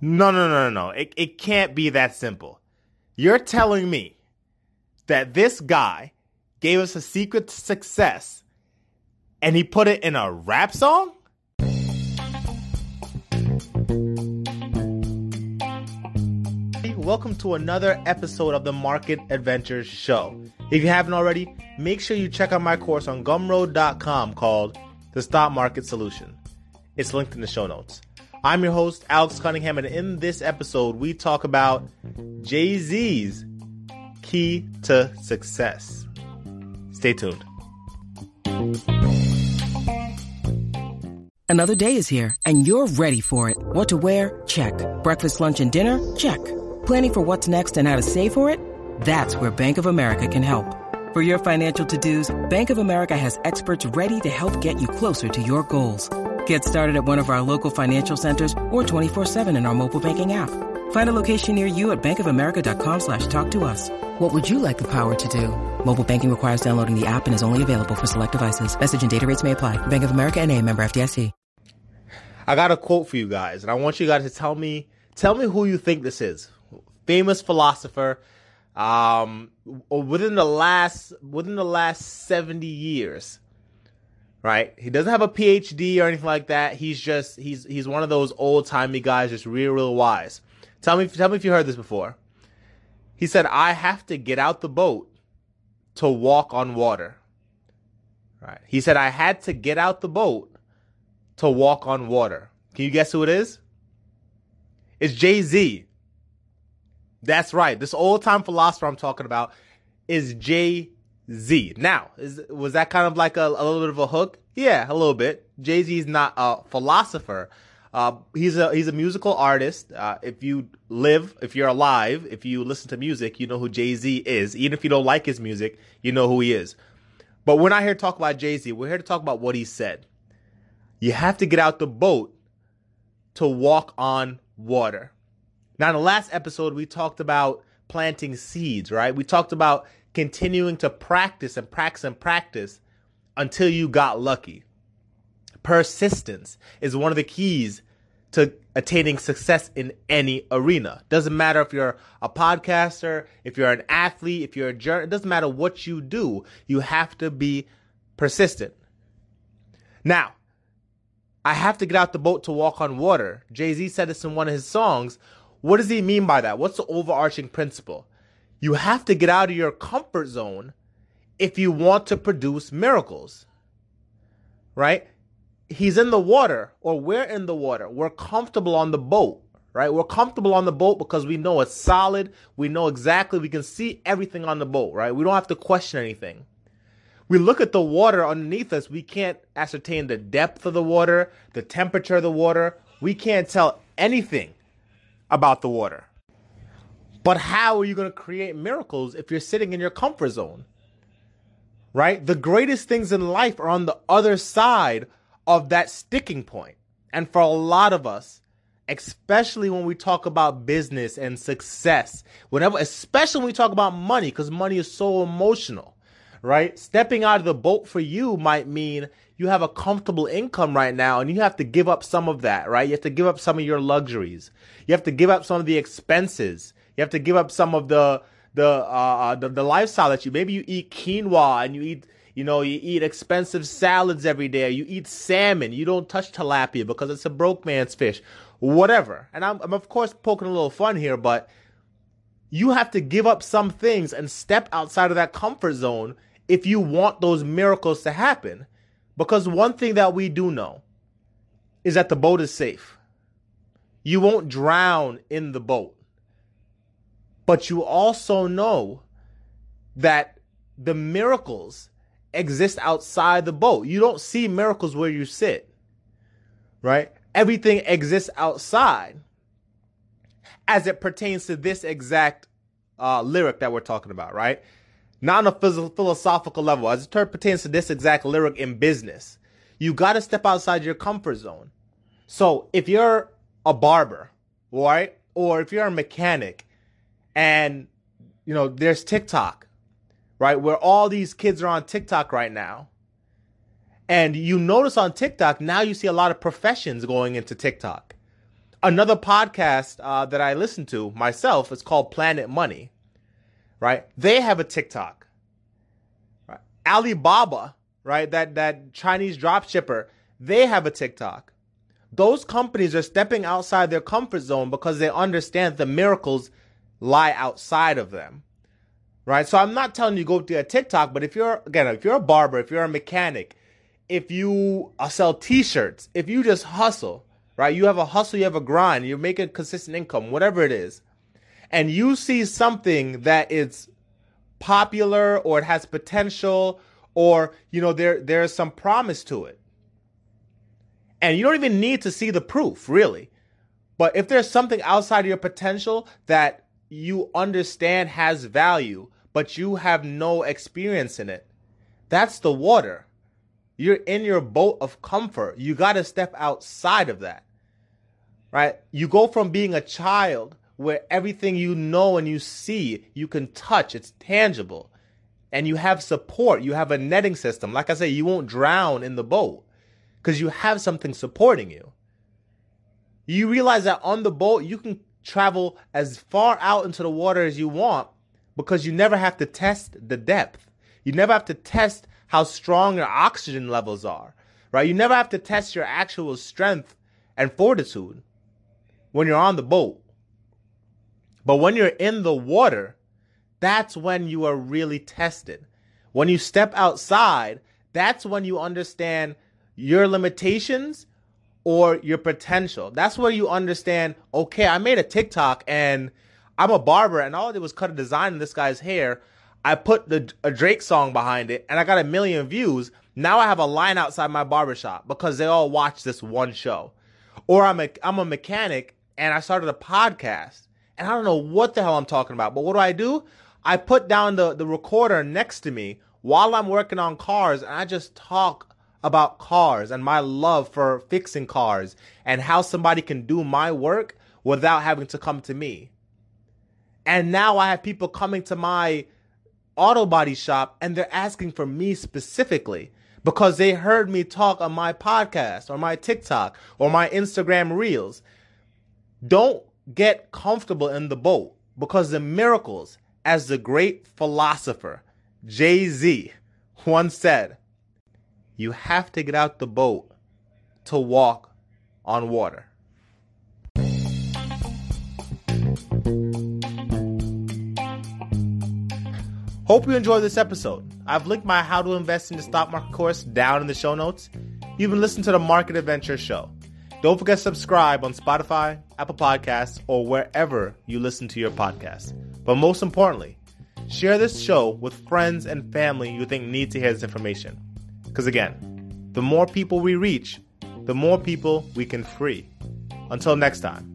No, no, no, no, no. It, it can't be that simple. You're telling me that this guy gave us a secret success and he put it in a rap song? Welcome to another episode of the Market Adventures Show. If you haven't already, make sure you check out my course on gumroad.com called The Stock Market Solution. It's linked in the show notes. I'm your host, Alex Cunningham, and in this episode, we talk about Jay Z's key to success. Stay tuned. Another day is here, and you're ready for it. What to wear? Check. Breakfast, lunch, and dinner? Check. Planning for what's next and how to save for it? That's where Bank of America can help. For your financial to dos, Bank of America has experts ready to help get you closer to your goals. Get started at one of our local financial centers or 24-7 in our mobile banking app. Find a location near you at bankofamerica.com slash talk to us. What would you like the power to do? Mobile banking requires downloading the app and is only available for select devices. Message and data rates may apply. Bank of America and a member FDIC. I got a quote for you guys, and I want you guys to tell me tell me who you think this is. Famous philosopher. Um, within the last within the last 70 years right? He doesn't have a PhD or anything like that. He's just he's he's one of those old timey guys, just real real wise. Tell me tell me if you heard this before. He said, "I have to get out the boat to walk on water." Right? He said, "I had to get out the boat to walk on water." Can you guess who it is? It's Jay Z. That's right. This old time philosopher I'm talking about is Jay Z. Now, is was that kind of like a, a little bit of a hook? Yeah, a little bit. Jay Z is not a philosopher. Uh, he's a he's a musical artist. Uh, if you live, if you're alive, if you listen to music, you know who Jay Z is. Even if you don't like his music, you know who he is. But we're not here to talk about Jay Z. We're here to talk about what he said. You have to get out the boat to walk on water. Now, in the last episode, we talked about planting seeds, right? We talked about continuing to practice and practice and practice until you got lucky. Persistence is one of the keys to attaining success in any arena. Doesn't matter if you're a podcaster, if you're an athlete, if you're a journalist, it doesn't matter what you do. You have to be persistent. Now, I have to get out the boat to walk on water. Jay Z said this in one of his songs. What does he mean by that? What's the overarching principle? You have to get out of your comfort zone if you want to produce miracles. Right? He's in the water, or we're in the water. We're comfortable on the boat, right? We're comfortable on the boat because we know it's solid. We know exactly, we can see everything on the boat, right? We don't have to question anything. We look at the water underneath us, we can't ascertain the depth of the water, the temperature of the water. We can't tell anything about the water. But how are you going to create miracles if you're sitting in your comfort zone? Right? The greatest things in life are on the other side of that sticking point. And for a lot of us, especially when we talk about business and success, whenever, especially when we talk about money, because money is so emotional, right? Stepping out of the boat for you might mean you have a comfortable income right now and you have to give up some of that, right? You have to give up some of your luxuries. You have to give up some of the expenses. You have to give up some of the the uh, uh, the, the lifestyle that you maybe you eat quinoa and you eat you know you eat expensive salads every day. You eat salmon. You don't touch tilapia because it's a broke man's fish. Whatever. And I'm, I'm of course poking a little fun here, but you have to give up some things and step outside of that comfort zone if you want those miracles to happen. Because one thing that we do know is that the boat is safe. You won't drown in the boat. But you also know that the miracles exist outside the boat. You don't see miracles where you sit, right? Everything exists outside as it pertains to this exact uh, lyric that we're talking about, right? Not on a philosophical level, as it pertains to this exact lyric in business. You got to step outside your comfort zone. So if you're a barber, right? Or if you're a mechanic and, you know, there's TikTok, right? Where all these kids are on TikTok right now. And you notice on TikTok, now you see a lot of professions going into TikTok. another podcast uh, that I listen to myself is called Planet Money. Right? They have a TikTok. Right? Alibaba, right? That that Chinese drop shipper, they have a TikTok. Those companies are stepping outside their comfort zone because they understand the miracles lie outside of them. Right? So I'm not telling you go to a TikTok, but if you're again, if you're a barber, if you're a mechanic, if you uh, sell t-shirts, if you just hustle, right? You have a hustle, you have a grind, you're making consistent income, whatever it is. And you see something that is popular or it has potential or you know there there's some promise to it. And you don't even need to see the proof, really. But if there's something outside of your potential that you understand has value, but you have no experience in it, that's the water. You're in your boat of comfort. You got to step outside of that. Right? You go from being a child where everything you know and you see, you can touch, it's tangible. And you have support, you have a netting system. Like I say, you won't drown in the boat because you have something supporting you. You realize that on the boat, you can travel as far out into the water as you want because you never have to test the depth. You never have to test how strong your oxygen levels are, right? You never have to test your actual strength and fortitude when you're on the boat. But when you're in the water, that's when you are really tested. When you step outside, that's when you understand your limitations or your potential. That's where you understand, okay, I made a TikTok and I'm a barber and all I did was cut a design in this guy's hair. I put the a Drake song behind it and I got a million views. Now I have a line outside my barbershop because they all watch this one show. Or I'm a I'm a mechanic and I started a podcast and I don't know what the hell I'm talking about. But what do I do? I put down the, the recorder next to me while I'm working on cars and I just talk about cars and my love for fixing cars and how somebody can do my work without having to come to me. And now I have people coming to my auto body shop and they're asking for me specifically because they heard me talk on my podcast or my TikTok or my Instagram reels. Don't get comfortable in the boat because the miracles, as the great philosopher Jay Z once said, you have to get out the boat to walk on water. Hope you enjoyed this episode. I've linked my How to Invest in the Stock Market course down in the show notes. You've been listening to the Market Adventure Show. Don't forget to subscribe on Spotify, Apple Podcasts, or wherever you listen to your podcasts. But most importantly, share this show with friends and family you think need to hear this information. Because again, the more people we reach, the more people we can free. Until next time.